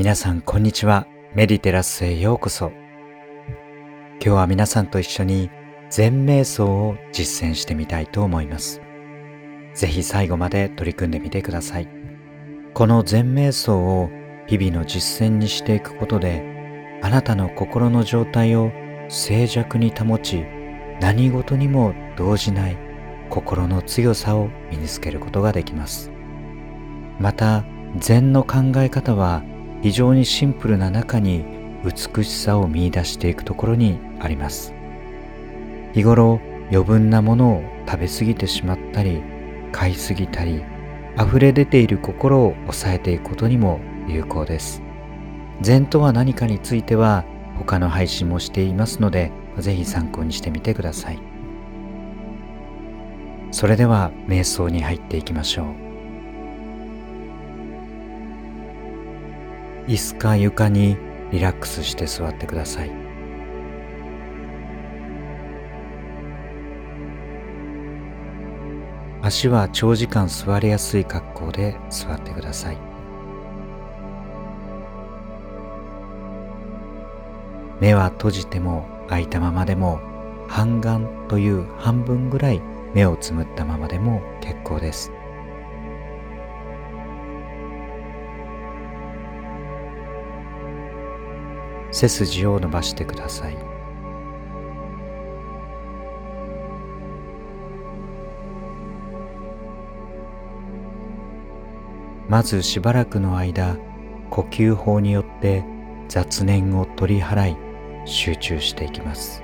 皆さんこんにちは。メディテラスへようこそ。今日は皆さんと一緒に全瞑想を実践してみたいと思います。ぜひ最後まで取り組んでみてください。この全瞑想を日々の実践にしていくことであなたの心の状態を静寂に保ち何事にも動じない心の強さを身につけることができます。また禅の考え方は非常にシンプルな中に美しさを見いだしていくところにあります。日頃余分なものを食べ過ぎてしまったり買いすぎたり溢れ出ている心を抑えていくことにも有効です。禅とは何かについては他の配信もしていますのでぜひ参考にしてみてください。それでは瞑想に入っていきましょう。椅子か床にリラックスして座ってください。足は長時間座りやすい格好で座ってください。目は閉じても開いたままでも半眼という半分ぐらい目をつむったままでも結構です。背筋を伸ばしてください。まずしばらくの間呼吸法によって雑念を取り払い集中していきます。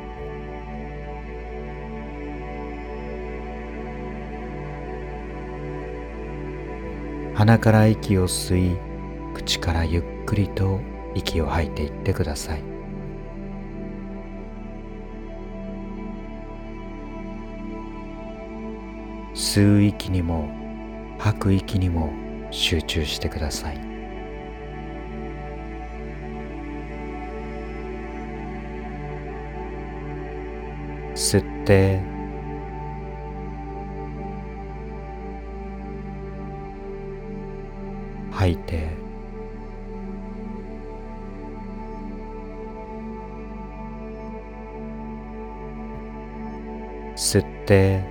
鼻から息を吸い口からゆっくりと息を吐いていってください。吸う息にも吐く息にも集中してください。吸って。吐いて。吸って。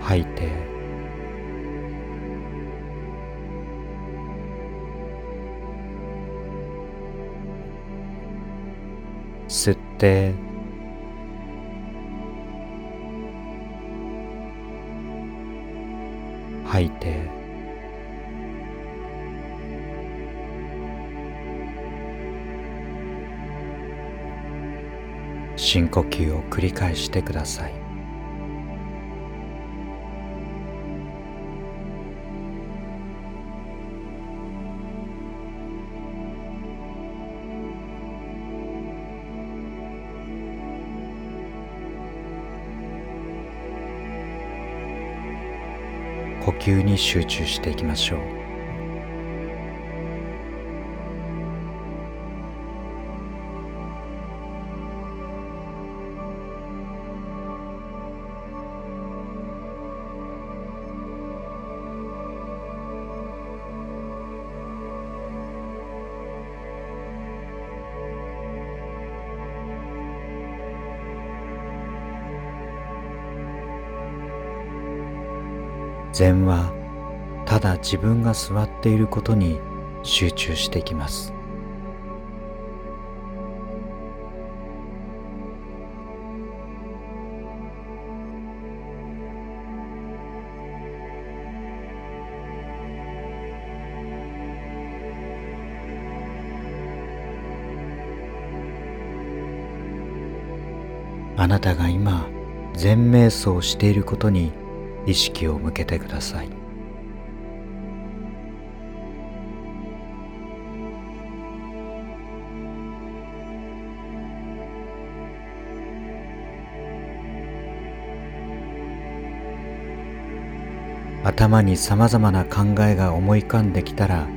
吐いて。吸って。吐いて。深呼吸を繰り返してください。呼吸に集中していきましょう。禅はただ自分が座っていることに集中していきます。あなたが今禅瞑想していることに意識を向けてください。頭にさまざまな考えが思い浮かんできたら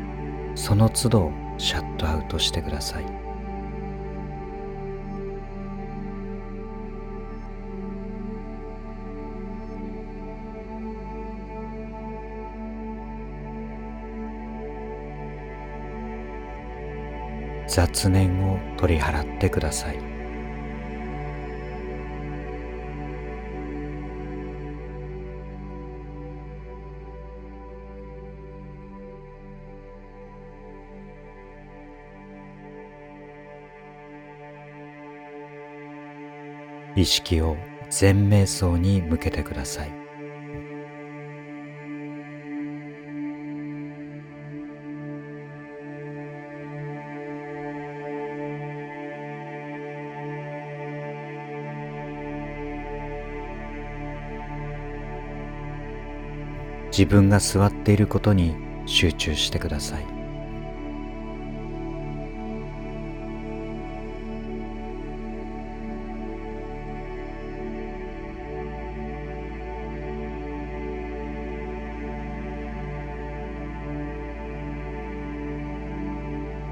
その都度シャットアウトしてください。雑念を取り払ってください。意識を全瞑想に向けてください。自分が座っていることに集中してください。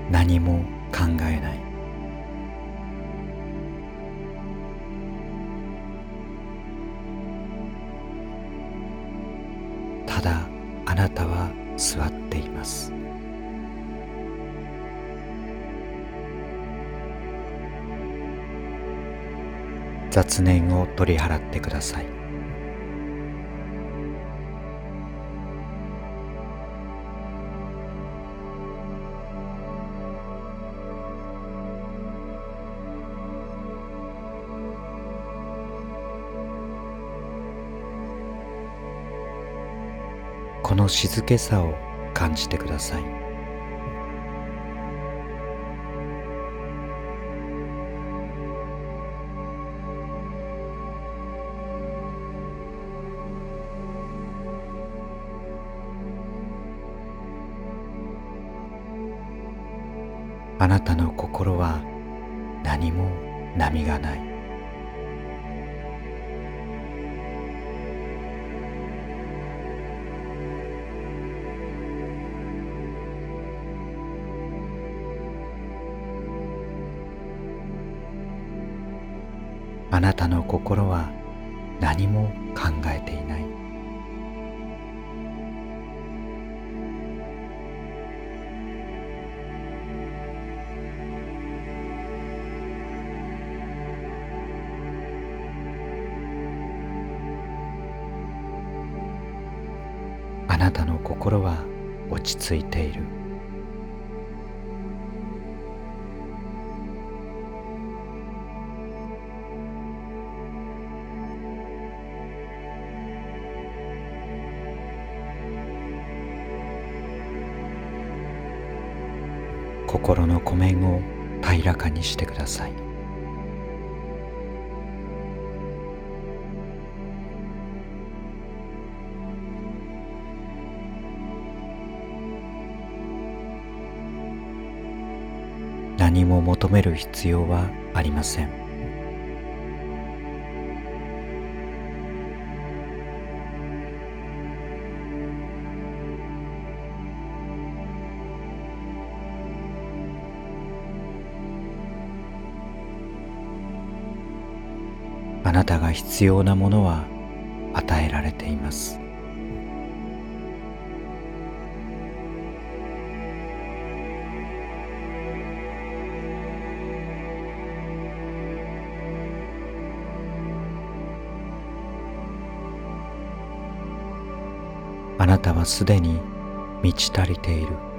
何も考えない。座っています。雑念を取り払ってください。この静けさを感じてください。あなたの心は何も波がない。あなたの心は何も考えていない。あなたの心は落ち着いている。心の湖面を平らかにしてください。何も求める必要はありません。必要なものは与えられています。あなたはすでに満ち足りている。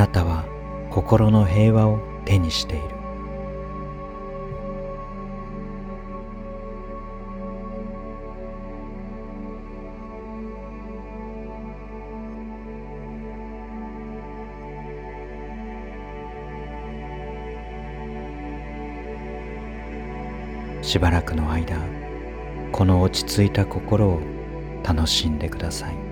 なたは心の平和を手にしている。しばらくの間この落ち着いた心を楽しんでください。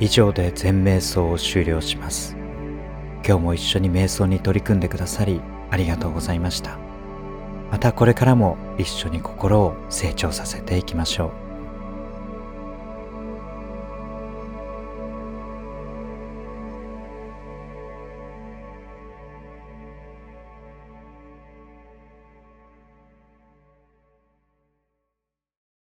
以上で全瞑想を終了します。今日も一緒に瞑想に取り組んでくださりありがとうございました。またこれからも一緒に心を成長させていきましょう。